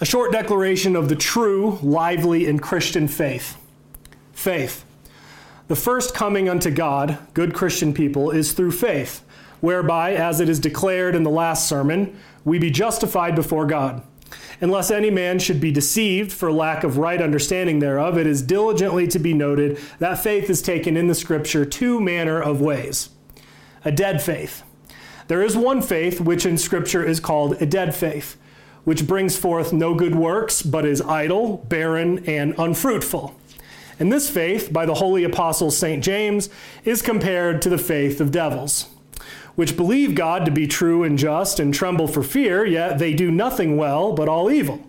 A short declaration of the true, lively, and Christian faith. Faith. The first coming unto God, good Christian people, is through faith, whereby, as it is declared in the last sermon, we be justified before God. Unless any man should be deceived for lack of right understanding thereof, it is diligently to be noted that faith is taken in the Scripture two manner of ways. A dead faith. There is one faith which in Scripture is called a dead faith which brings forth no good works, but is idle, barren, and unfruitful. And this faith, by the holy apostle St. James, is compared to the faith of devils, which believe God to be true and just and tremble for fear, yet they do nothing well, but all evil.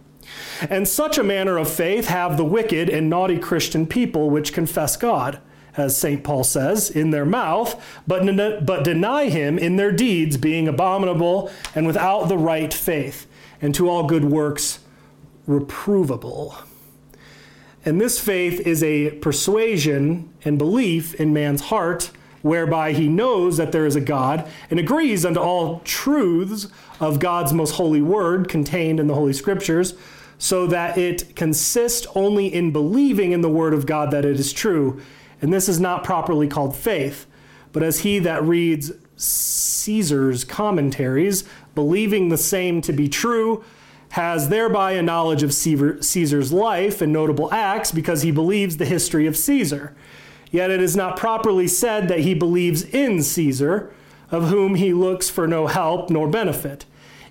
And such a manner of faith have the wicked and naughty Christian people which confess God, as St. Paul says, in their mouth, but, but deny him in their deeds, being abominable and without the right faith and to all good works reprovable. And this faith is a persuasion and belief in man's heart, whereby he knows that there is a God and agrees unto all truths of God's most holy word contained in the Holy Scriptures, so that it consists only in believing in the word of God that it is true. And this is not properly called faith, but as he that reads Caesar's commentaries, believing the same to be true, has thereby a knowledge of Caesar's life and notable acts because he believes the history of Caesar. Yet it is not properly said that he believes in Caesar, of whom he looks for no help nor benefit.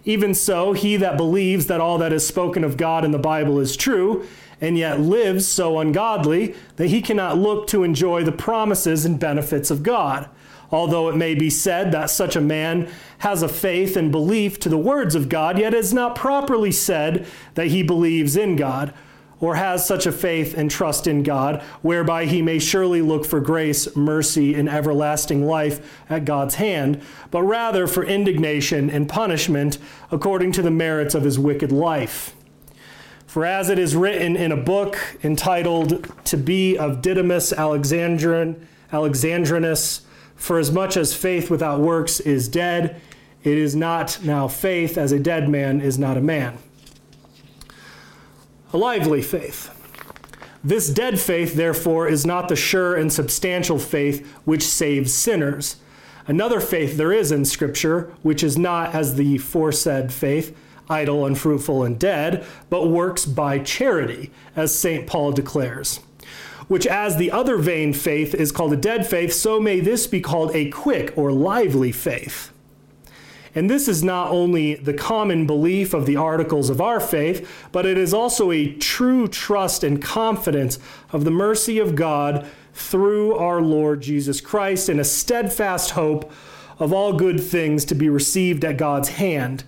Even so, he that believes that all that is spoken of God in the Bible is true, and yet lives so ungodly that he cannot look to enjoy the promises and benefits of God although it may be said that such a man has a faith and belief to the words of God, yet it is not properly said that he believes in God or has such a faith and trust in God, whereby he may surely look for grace, mercy, and everlasting life at God's hand, but rather for indignation and punishment according to the merits of his wicked life. For as it is written in a book entitled To Be of Didymus Alexandrin, Alexandrinus, for as much as faith without works is dead, it is not now faith, as a dead man is not a man. A lively faith. This dead faith, therefore, is not the sure and substantial faith which saves sinners. Another faith there is in Scripture, which is not as the foresaid faith, idle, unfruitful, and dead, but works by charity, as St. Paul declares which as the other vain faith is called a dead faith, so may this be called a quick or lively faith. And this is not only the common belief of the articles of our faith, but it is also a true trust and confidence of the mercy of God through our Lord Jesus Christ and a steadfast hope of all good things to be received at God's hand.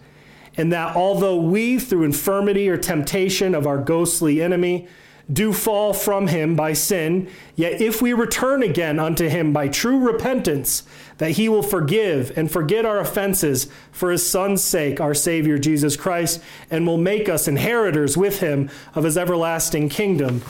And that although we, through infirmity or temptation of our ghostly enemy, do fall from him by sin, yet if we return again unto him by true repentance, that he will forgive and forget our offenses for his Son's sake, our Savior Jesus Christ, and will make us inheritors with him of his everlasting kingdom.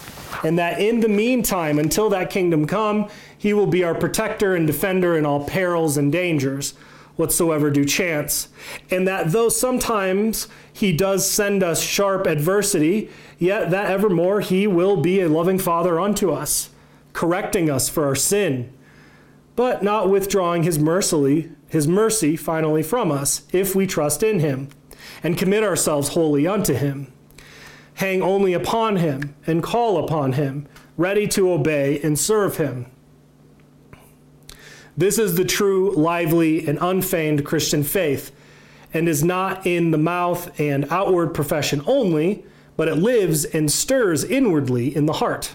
And that in the meantime, until that kingdom come, he will be our protector and defender in all perils and dangers whatsoever do chance. And that though sometimes he does send us sharp adversity, yet that evermore he will be a loving father unto us, correcting us for our sin, but not withdrawing his mercy, his mercy finally from us, if we trust in him, and commit ourselves wholly unto him. Hang only upon him and call upon him, ready to obey and serve him. This is the true, lively, and unfeigned Christian faith, and is not in the mouth and outward profession only, but it lives and stirs inwardly in the heart.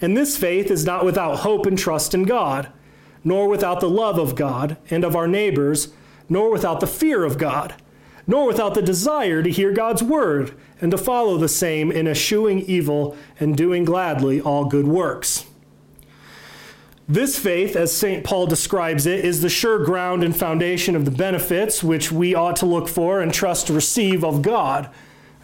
And this faith is not without hope and trust in God, nor without the love of God and of our neighbors, nor without the fear of God, nor without the desire to hear God's word and to follow the same in eschewing evil and doing gladly all good works. This faith, as St. Paul describes it, is the sure ground and foundation of the benefits which we ought to look for and trust to receive of God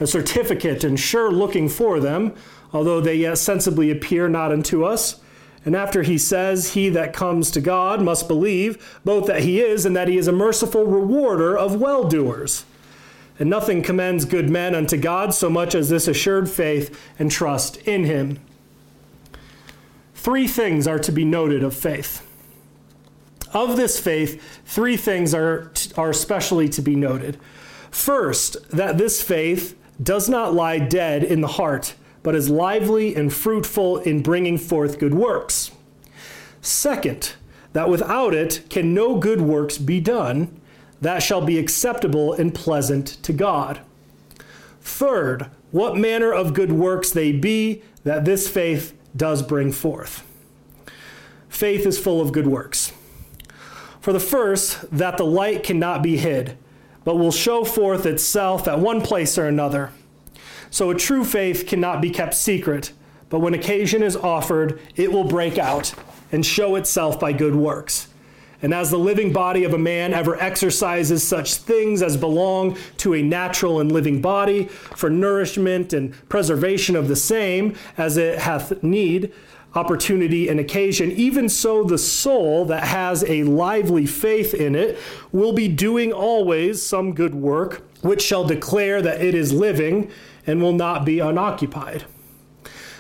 a certificate and sure looking for them, although they yet sensibly appear not unto us. And after he says, He that comes to God must believe both that he is and that he is a merciful rewarder of well doers. And nothing commends good men unto God so much as this assured faith and trust in him. Three things are to be noted of faith. Of this faith, three things are, are especially to be noted. First, that this faith does not lie dead in the heart, but is lively and fruitful in bringing forth good works. Second, that without it can no good works be done that shall be acceptable and pleasant to God. Third, what manner of good works they be that this faith does bring forth. Faith is full of good works. For the first, that the light cannot be hid, but will show forth itself at one place or another. So a true faith cannot be kept secret, but when occasion is offered, it will break out and show itself by good works. And as the living body of a man ever exercises such things as belong to a natural and living body for nourishment and preservation of the same as it hath need, opportunity, and occasion, even so the soul that has a lively faith in it will be doing always some good work, which shall declare that it is living and will not be unoccupied.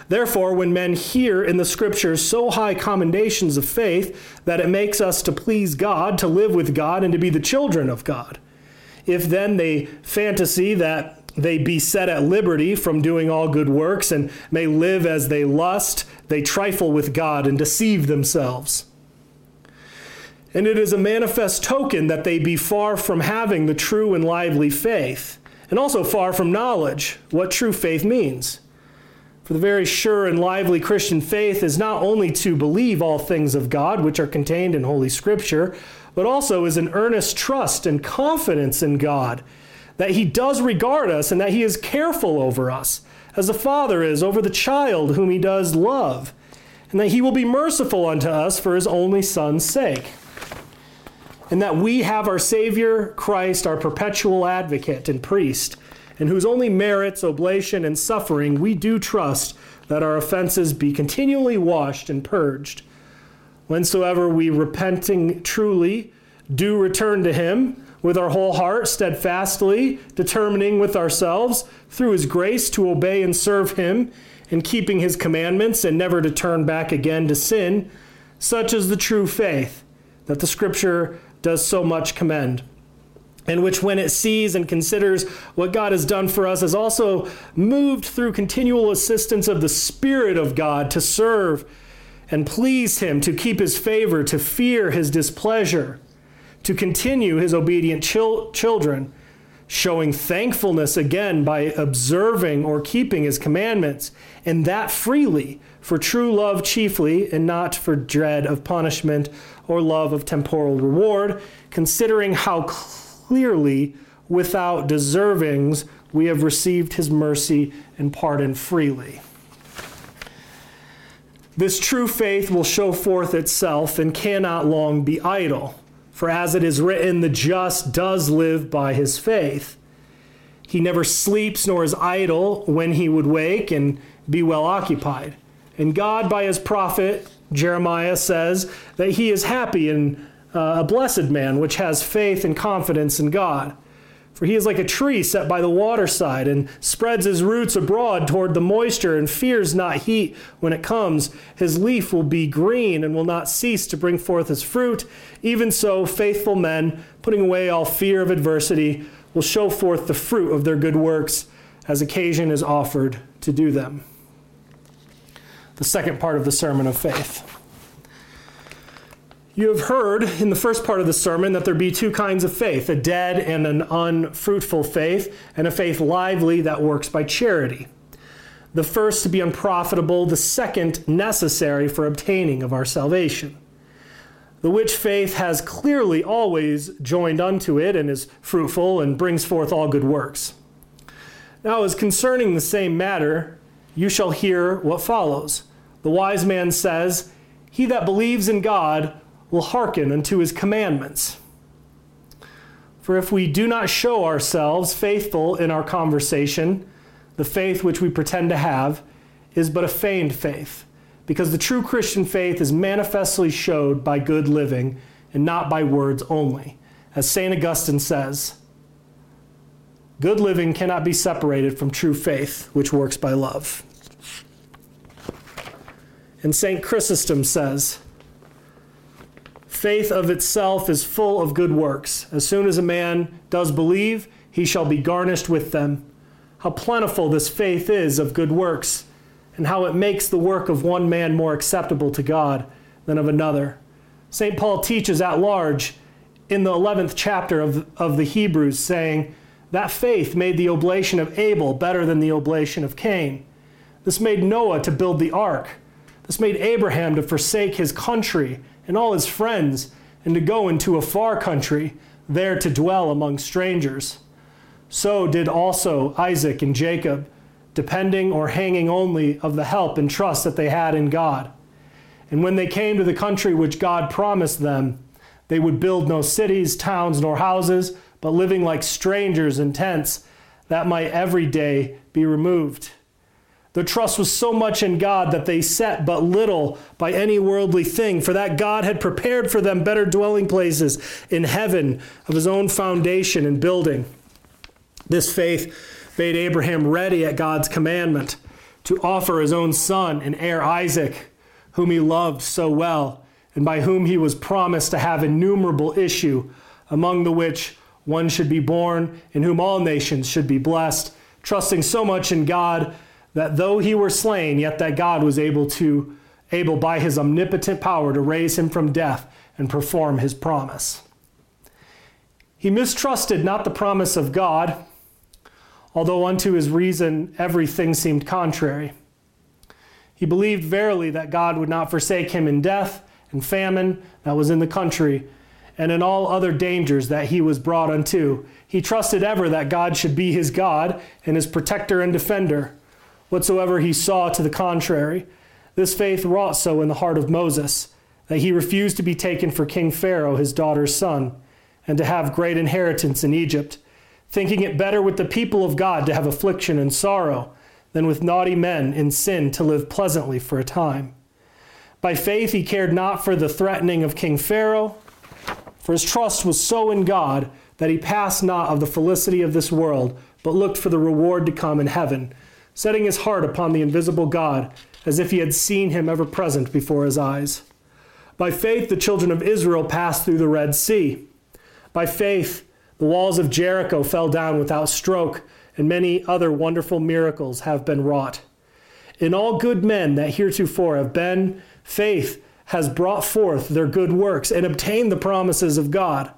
Therefore, when men hear in the scriptures so high commendations of faith that it makes us to please God, to live with God, and to be the children of God, if then they fantasy that they be set at liberty from doing all good works and may live as they lust, they trifle with God and deceive themselves. And it is a manifest token that they be far from having the true and lively faith, and also far from knowledge what true faith means. For the very sure and lively Christian faith is not only to believe all things of God, which are contained in Holy Scripture, but also is an earnest trust and confidence in God that He does regard us and that He is careful over us, as a Father is over the child whom He does love, and that He will be merciful unto us for His only Son's sake. And that we have our Savior, Christ, our perpetual advocate and priest in whose only merits, oblation, and suffering we do trust that our offenses be continually washed and purged. Whensoever we, repenting truly, do return to him with our whole heart, steadfastly, determining with ourselves, through his grace, to obey and serve him, in keeping his commandments, and never to turn back again to sin, such is the true faith that the Scripture does so much commend and which, when it sees and considers what God has done for us, is also moved through continual assistance of the Spirit of God to serve and please Him, to keep His favor, to fear His displeasure, to continue His obedient chil- children, showing thankfulness again by observing or keeping His commandments, and that freely, for true love chiefly, and not for dread of punishment or love of temporal reward, considering how clearly without deservings we have received his mercy and pardon freely. This true faith will show forth itself and cannot long be idle. For as it is written, the just does live by his faith. He never sleeps nor is idle when he would wake and be well occupied. And God, by his prophet Jeremiah, says that he is happy and uh, a blessed man which has faith and confidence in God. For he is like a tree set by the waterside and spreads his roots abroad toward the moisture and fears not heat when it comes. His leaf will be green and will not cease to bring forth his fruit. Even so, faithful men, putting away all fear of adversity, will show forth the fruit of their good works as occasion is offered to do them. The second part of the sermon of faith. You have heard in the first part of the sermon that there be two kinds of faith a dead and an unfruitful faith, and a faith lively that works by charity. The first to be unprofitable, the second necessary for obtaining of our salvation. The which faith has clearly always joined unto it and is fruitful and brings forth all good works. Now, as concerning the same matter, you shall hear what follows. The wise man says, He that believes in God will hearken unto his commandments. For if we do not show ourselves faithful in our conversation, the faith which we pretend to have is but a feigned faith, because the true Christian faith is manifestly showed by good living and not by words only. As St. Augustine says, Good living cannot be separated from true faith, which works by love. And St. Chrysostom says, Faith of itself is full of good works. As soon as a man does believe, he shall be garnished with them. How plentiful this faith is of good works, and how it makes the work of one man more acceptable to God than of another. St. Paul teaches at large in the 11th chapter of, of the Hebrews, saying, That faith made the oblation of Abel better than the oblation of Cain. This made Noah to build the ark. This made Abraham to forsake his country and all his friends, and to go into a far country, there to dwell among strangers. So did also Isaac and Jacob, depending or hanging only of the help and trust that they had in God. And when they came to the country which God promised them, they would build no cities, towns, nor houses, but living like strangers in tents that might every day be removed. Their trust was so much in God that they set but little by any worldly thing, for that God had prepared for them better dwelling places in heaven of his own foundation and building. This faith made Abraham ready at God's commandment to offer his own son and heir Isaac, whom he loved so well, and by whom he was promised to have innumerable issue, among the which one should be born, in whom all nations should be blessed, trusting so much in God that though he were slain, yet that God was able to able by his omnipotent power to raise him from death and perform his promise. He mistrusted not the promise of God, although unto his reason everything seemed contrary. He believed verily that God would not forsake him in death and famine that was in the country, and in all other dangers that he was brought unto. He trusted ever that God should be his God and his protector and defender whatsoever he saw to the contrary. This faith wrought so in the heart of Moses that he refused to be taken for King Pharaoh, his daughter's son, and to have great inheritance in Egypt, thinking it better with the people of God to have affliction and sorrow than with naughty men in sin to live pleasantly for a time. By faith he cared not for the threatening of King Pharaoh, for his trust was so in God that he passed not of the felicity of this world, but looked for the reward to come in heaven setting his heart upon the invisible God, as if he had seen him ever present before his eyes. By faith, the children of Israel passed through the Red Sea. By faith, the walls of Jericho fell down without stroke, and many other wonderful miracles have been wrought. In all good men that heretofore have been, faith has brought forth their good works and obtained the promises of God.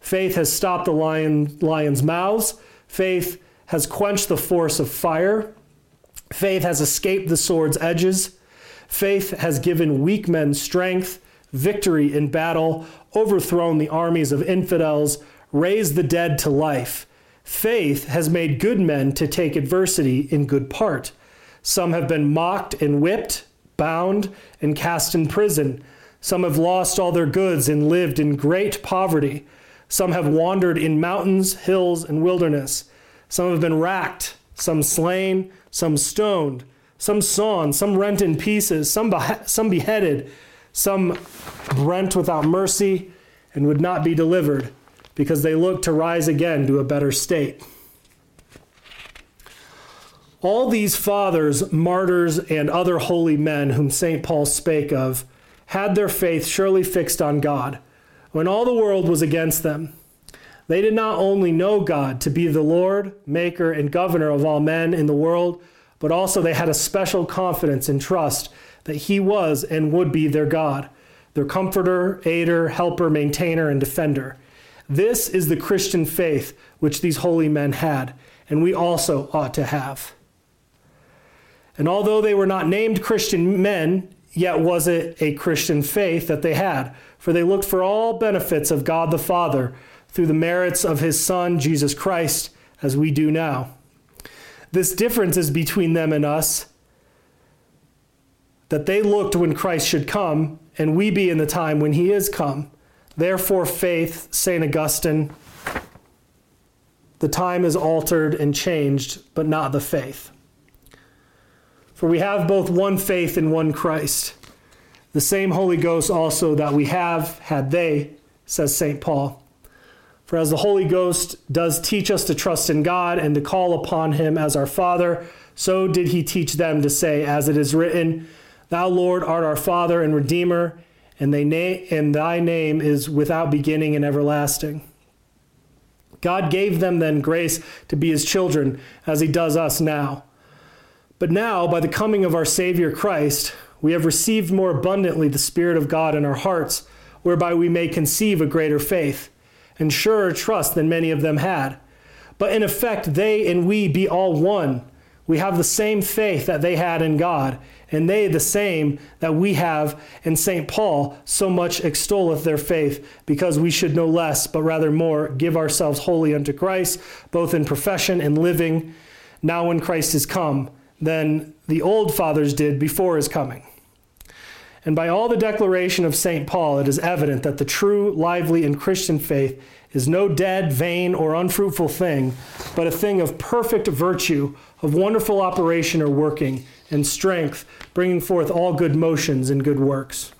Faith has stopped the lion, lion's mouths. Faith has quenched the force of fire. Faith has escaped the sword's edges. Faith has given weak men strength, victory in battle, overthrown the armies of infidels, raised the dead to life. Faith has made good men to take adversity in good part. Some have been mocked and whipped, bound, and cast in prison. Some have lost all their goods and lived in great poverty. Some have wandered in mountains, hills, and wilderness. Some have been racked, some slain, some stoned, some sawn, some rent in pieces, some, some beheaded, some rent without mercy, and would not be delivered, because they looked to rise again to a better state. All these fathers, martyrs, and other holy men whom St. Paul spake of had their faith surely fixed on God, when all the world was against them. They did not only know God to be the Lord, maker, and governor of all men in the world, but also they had a special confidence and trust that He was and would be their God, their comforter, aider, helper, maintainer, and defender. This is the Christian faith which these holy men had, and we also ought to have. And although they were not named Christian men, yet was it a Christian faith that they had, for they looked for all benefits of God the Father through the merits of his Son, Jesus Christ, as we do now. This difference is between them and us that they looked when Christ should come, and we be in the time when he is come. Therefore, faith, St. Augustine, the time is altered and changed, but not the faith. For we have both one faith in one Christ. The same Holy Ghost also that we have had they, says St. Paul. For as the Holy Ghost does teach us to trust in God and to call upon him as our Father, so did he teach them to say, as it is written, Thou, Lord, art our Father and Redeemer, and, they na- and thy name is without beginning and everlasting. God gave them then grace to be his children, as he does us now. But now, by the coming of our Savior Christ, we have received more abundantly the Spirit of God in our hearts, whereby we may conceive a greater faith and surer trust than many of them had. But in effect, they and we be all one. We have the same faith that they had in God, and they the same that we have. And St. Paul so much extolleth their faith, because we should no less, but rather more, give ourselves wholly unto Christ, both in profession and living, now when Christ is come, than the old fathers did before his coming. And by all the declaration of St. Paul, it is evident that the true, lively, and Christian faith is no dead, vain, or unfruitful thing, but a thing of perfect virtue, of wonderful operation or working, and strength, bringing forth all good motions and good works.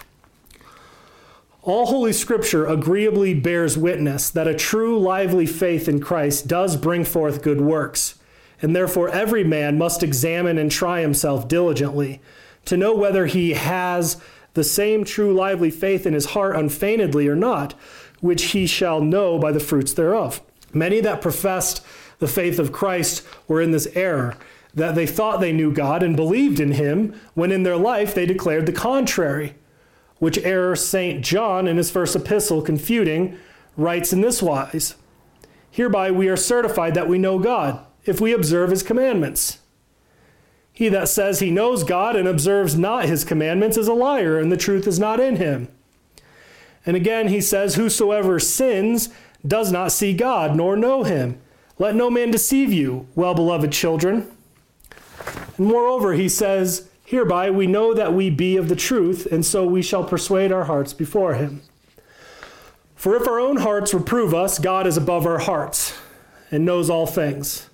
All Holy Scripture agreeably bears witness that a true, lively faith in Christ does bring forth good works, and therefore every man must examine and try himself diligently to know whether he has the same true lively faith in his heart unfeignedly or not, which he shall know by the fruits thereof. Many that professed the faith of Christ were in this error, that they thought they knew God and believed in him, when in their life they declared the contrary. Which error St. John, in his first epistle, confuting, writes in this wise Hereby we are certified that we know God, if we observe his commandments. He that says he knows God and observes not his commandments is a liar, and the truth is not in him. And again he says, Whosoever sins does not see God, nor know him. Let no man deceive you, well beloved children. And moreover, he says, Hereby we know that we be of the truth, and so we shall persuade our hearts before him. For if our own hearts reprove us, God is above our hearts, and knows all things.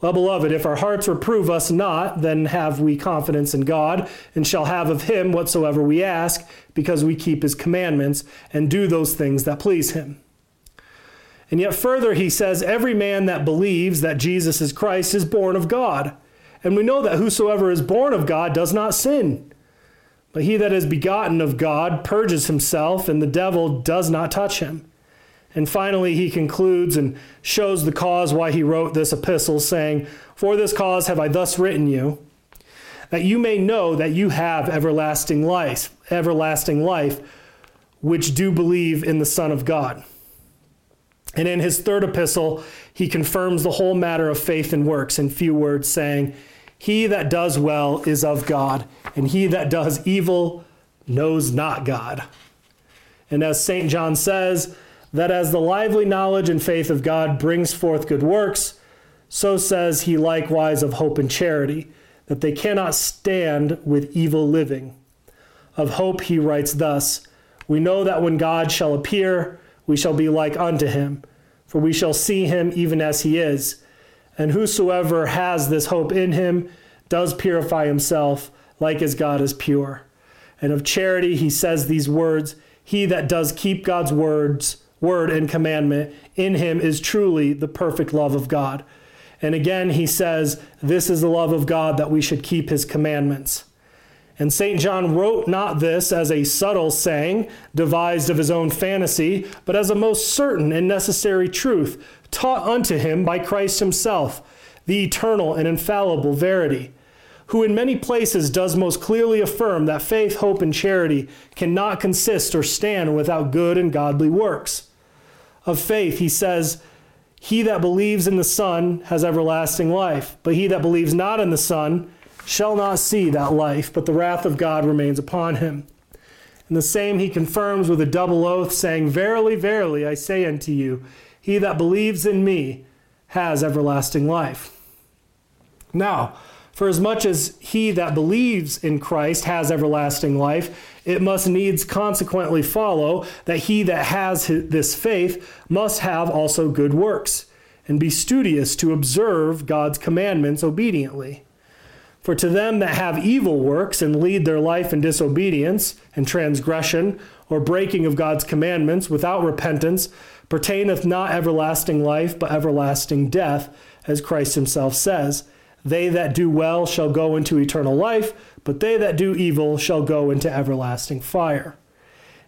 Well, beloved, if our hearts reprove us not, then have we confidence in God, and shall have of him whatsoever we ask, because we keep his commandments and do those things that please him. And yet, further, he says, Every man that believes that Jesus is Christ is born of God. And we know that whosoever is born of God does not sin. But he that is begotten of God purges himself, and the devil does not touch him. And finally, he concludes and shows the cause why he wrote this epistle, saying, For this cause have I thus written you, that you may know that you have everlasting life, everlasting life, which do believe in the Son of God. And in his third epistle, he confirms the whole matter of faith and works in few words, saying, He that does well is of God, and he that does evil knows not God. And as St. John says, that as the lively knowledge and faith of God brings forth good works, so says he likewise of hope and charity, that they cannot stand with evil living. Of hope he writes thus We know that when God shall appear, we shall be like unto him, for we shall see him even as he is. And whosoever has this hope in him does purify himself, like as God is pure. And of charity he says these words He that does keep God's words, word and commandment in him is truly the perfect love of God. And again, he says, This is the love of God that we should keep his commandments. And St. John wrote not this as a subtle saying, devised of his own fantasy, but as a most certain and necessary truth, taught unto him by Christ himself, the eternal and infallible verity, who in many places does most clearly affirm that faith, hope, and charity cannot consist or stand without good and godly works of faith, he says, He that believes in the Son has everlasting life, but he that believes not in the Son shall not see that life, but the wrath of God remains upon him. And the same he confirms with a double oath, saying, Verily, verily, I say unto you, he that believes in me has everlasting life. Now, for as much as he that believes in Christ has everlasting life, it must needs consequently follow that he that has this faith must have also good works, and be studious to observe God's commandments obediently. For to them that have evil works and lead their life in disobedience and transgression, or breaking of God's commandments without repentance pertaineth not everlasting life, but everlasting death, as Christ himself says. They that do well shall go into eternal life, but they that do evil shall go into everlasting fire.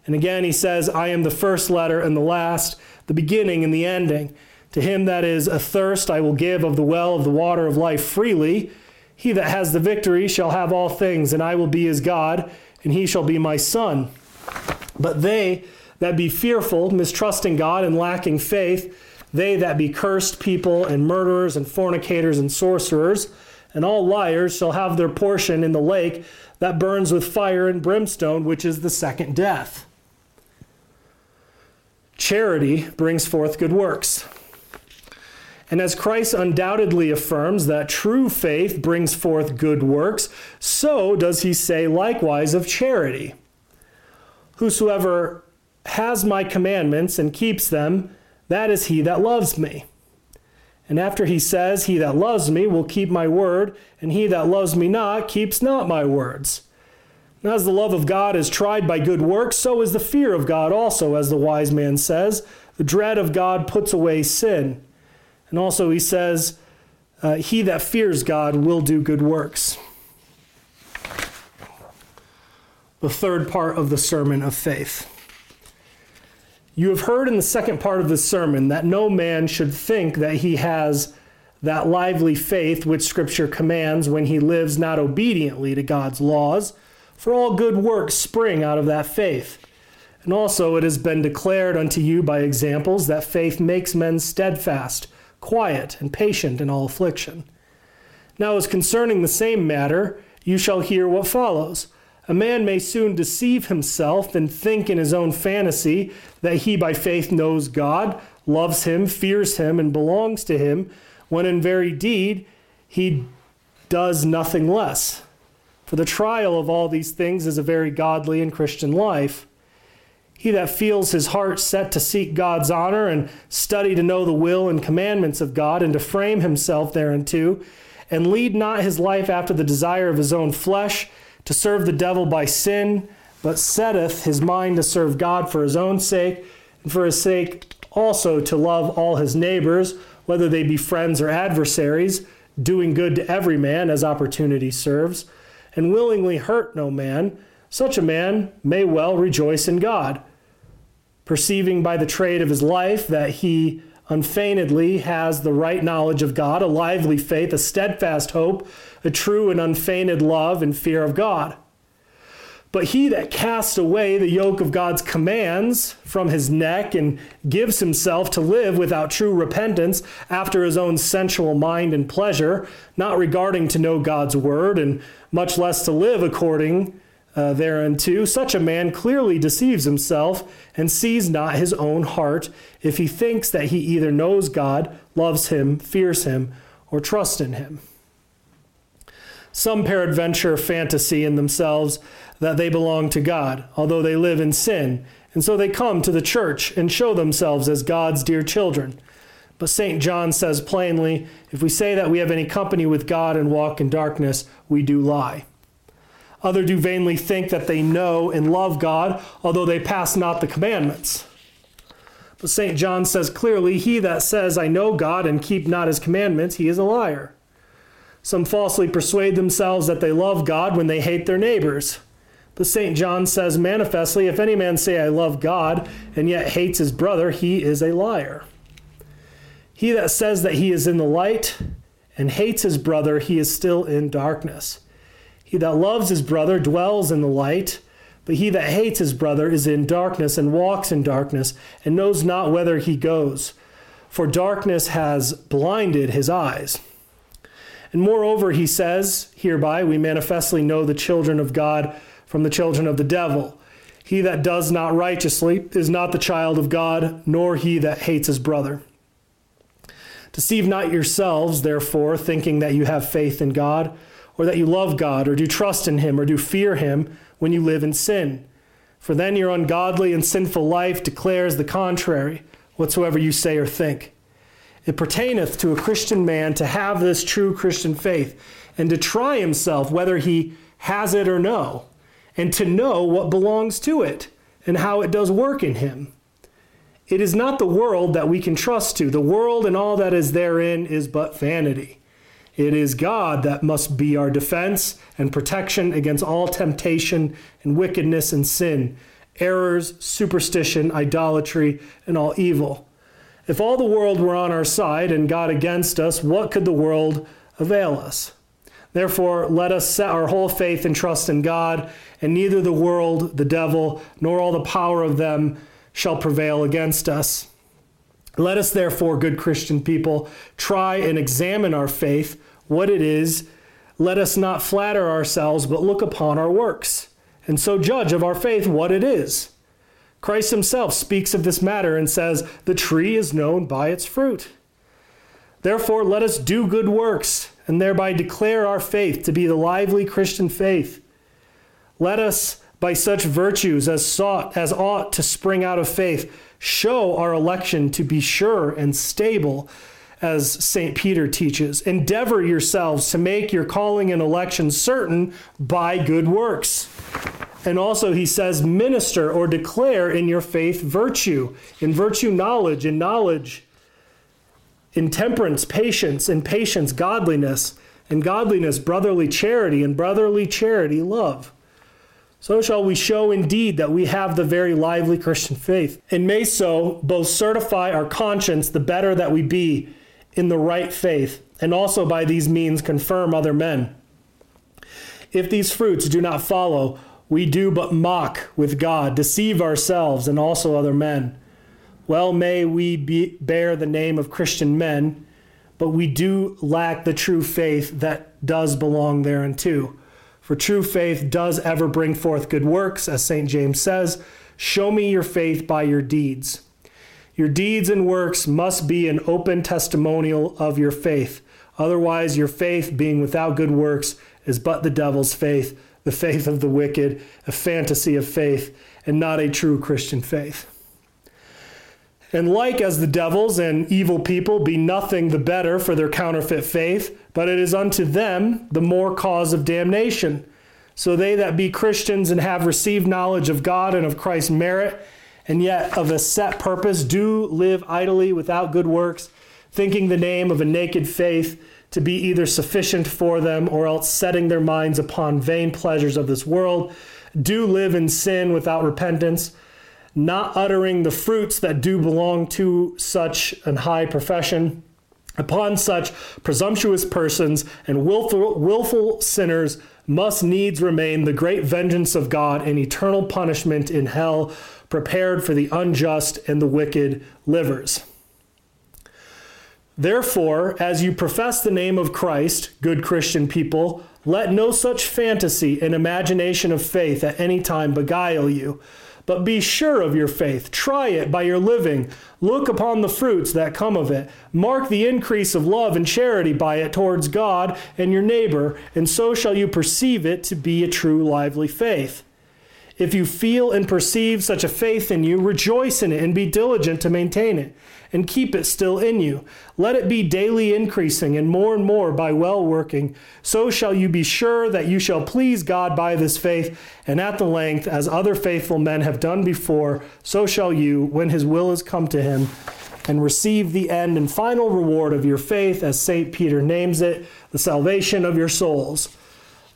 And again, he says, I am the first letter and the last, the beginning and the ending. To him that is athirst, I will give of the well of the water of life freely. He that has the victory shall have all things, and I will be his God, and he shall be my son. But they that be fearful, mistrusting God, and lacking faith, they that be cursed people, and murderers, and fornicators, and sorcerers, and all liars shall have their portion in the lake that burns with fire and brimstone, which is the second death. Charity brings forth good works. And as Christ undoubtedly affirms that true faith brings forth good works, so does he say likewise of charity. Whosoever has my commandments and keeps them, that is he that loves me. And after he says, He that loves me will keep my word, and he that loves me not keeps not my words. And as the love of God is tried by good works, so is the fear of God also, as the wise man says. The dread of God puts away sin. And also, he says, uh, He that fears God will do good works. The third part of the sermon of faith. You have heard in the second part of this sermon that no man should think that he has that lively faith which Scripture commands when he lives not obediently to God's laws, for all good works spring out of that faith. And also it has been declared unto you by examples that faith makes men steadfast quiet, and patient in all affliction. Now, as concerning the same matter, you shall hear what follows. A man may soon deceive himself and think in his own fantasy that he by faith knows God, loves him, fears him, and belongs to him, when in very deed he does nothing less. For the trial of all these things is a very godly and Christian life. He that feels his heart set to seek God's honor and study to know the will and commandments of God and to frame himself thereunto, and lead not his life after the desire of his own flesh, to serve the devil by sin, but setteth his mind to serve God for his own sake, and for his sake also to love all his neighbors, whether they be friends or adversaries, doing good to every man as opportunity serves, and willingly hurt no man such a man may well rejoice in God, perceiving by the trade of his life that he unfeignedly has the right knowledge of God, a lively faith, a steadfast hope, a true and unfeigned love and fear of God. But he that casts away the yoke of God's commands from his neck and gives himself to live without true repentance after his own sensual mind and pleasure, not regarding to know God's word, and much less to live according uh, thereunto, such a man clearly deceives himself and sees not his own heart if he thinks that he either knows God, loves him, fears him, or trusts in him. Some peradventure fantasy in themselves that they belong to God, although they live in sin, and so they come to the church and show themselves as God's dear children. But St. John says plainly if we say that we have any company with God and walk in darkness, we do lie. Other do vainly think that they know and love God, although they pass not the commandments. But St. John says clearly, He that says, I know God and keep not his commandments, he is a liar. Some falsely persuade themselves that they love God when they hate their neighbors. But St. John says manifestly, If any man say, I love God, and yet hates his brother, he is a liar. He that says that he is in the light and hates his brother, he is still in darkness. He that loves his brother dwells in the light, but he that hates his brother is in darkness and walks in darkness and knows not whither he goes, for darkness has blinded his eyes. And moreover, he says, Hereby we manifestly know the children of God from the children of the devil. He that does not righteously is not the child of God, nor he that hates his brother. Deceive not yourselves, therefore, thinking that you have faith in God or that you love God, or do trust in Him, or do fear Him when you live in sin. For then your ungodly and sinful life declares the contrary, whatsoever you say or think. It pertaineth to a Christian man to have this true Christian faith, and to try himself whether he has it or no, and to know what belongs to it, and how it does work in him. It is not the world that we can trust to. The world and all that is therein is but vanity. It is God that must be our defense and protection against all temptation and wickedness and sin, errors, superstition, idolatry, and all evil. If all the world were on our side and God against us, what could the world avail us? Therefore, let us set our whole faith and trust in God, and neither the world, the devil, nor all the power of them shall prevail against us. Let us, therefore, good Christian people, try and examine our faith, what it is. Let us not flatter ourselves, but look upon our works, and so judge of our faith what it is. Christ himself speaks of this matter and says, The tree is known by its fruit. Therefore, let us do good works, and thereby declare our faith to be the lively Christian faith. Let us by such virtues as sought as ought to spring out of faith show our election to be sure and stable as St. Peter teaches. Endeavor yourselves to make your calling and election certain by good works. And also, he says, minister or declare in your faith virtue, in virtue, knowledge, in knowledge, in temperance, patience, in patience, godliness, in godliness, brotherly charity, and brotherly charity, love. So shall we show indeed that we have the very lively Christian faith, and may so both certify our conscience the better that we be in the right faith, and also by these means confirm other men. If these fruits do not follow, we do but mock with God, deceive ourselves and also other men. Well, may we be, bear the name of Christian men, but we do lack the true faith that does belong thereunto. For true faith does ever bring forth good works, as St. James says Show me your faith by your deeds. Your deeds and works must be an open testimonial of your faith. Otherwise, your faith, being without good works, is but the devil's faith, the faith of the wicked, a fantasy of faith, and not a true Christian faith. And like as the devils and evil people be nothing the better for their counterfeit faith, but it is unto them the more cause of damnation. So they that be Christians and have received knowledge of God and of Christ's merit, and yet of a set purpose, do live idly without good works, thinking the name of a naked faith to be either sufficient for them or else setting their minds upon vain pleasures of this world, do live in sin without repentance not uttering the fruits that do belong to such an high profession. Upon such presumptuous persons and willful, willful sinners must needs remain the great vengeance of God and eternal punishment in hell, prepared for the unjust and the wicked livers. Therefore, as you profess the name of Christ, good Christian people, let no such fantasy and imagination of faith at any time beguile you but be sure of your faith. Try it by your living. Look upon the fruits that come of it. Mark the increase of love and charity by it towards God and your neighbor, and so shall you perceive it to be a true, lively faith. If you feel and perceive such a faith in you, rejoice in it and be diligent to maintain it and keep it still in you. Let it be daily increasing and more and more by well working. So shall you be sure that you shall please God by this faith, and at the length, as other faithful men have done before, so shall you, when his will is come to him, and receive the end and final reward of your faith, as St. Peter names it, the salvation of your souls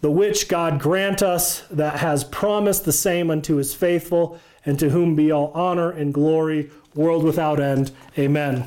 the which God grant us that has promised the same unto his faithful, and to whom be all honor and glory, world without end. Amen.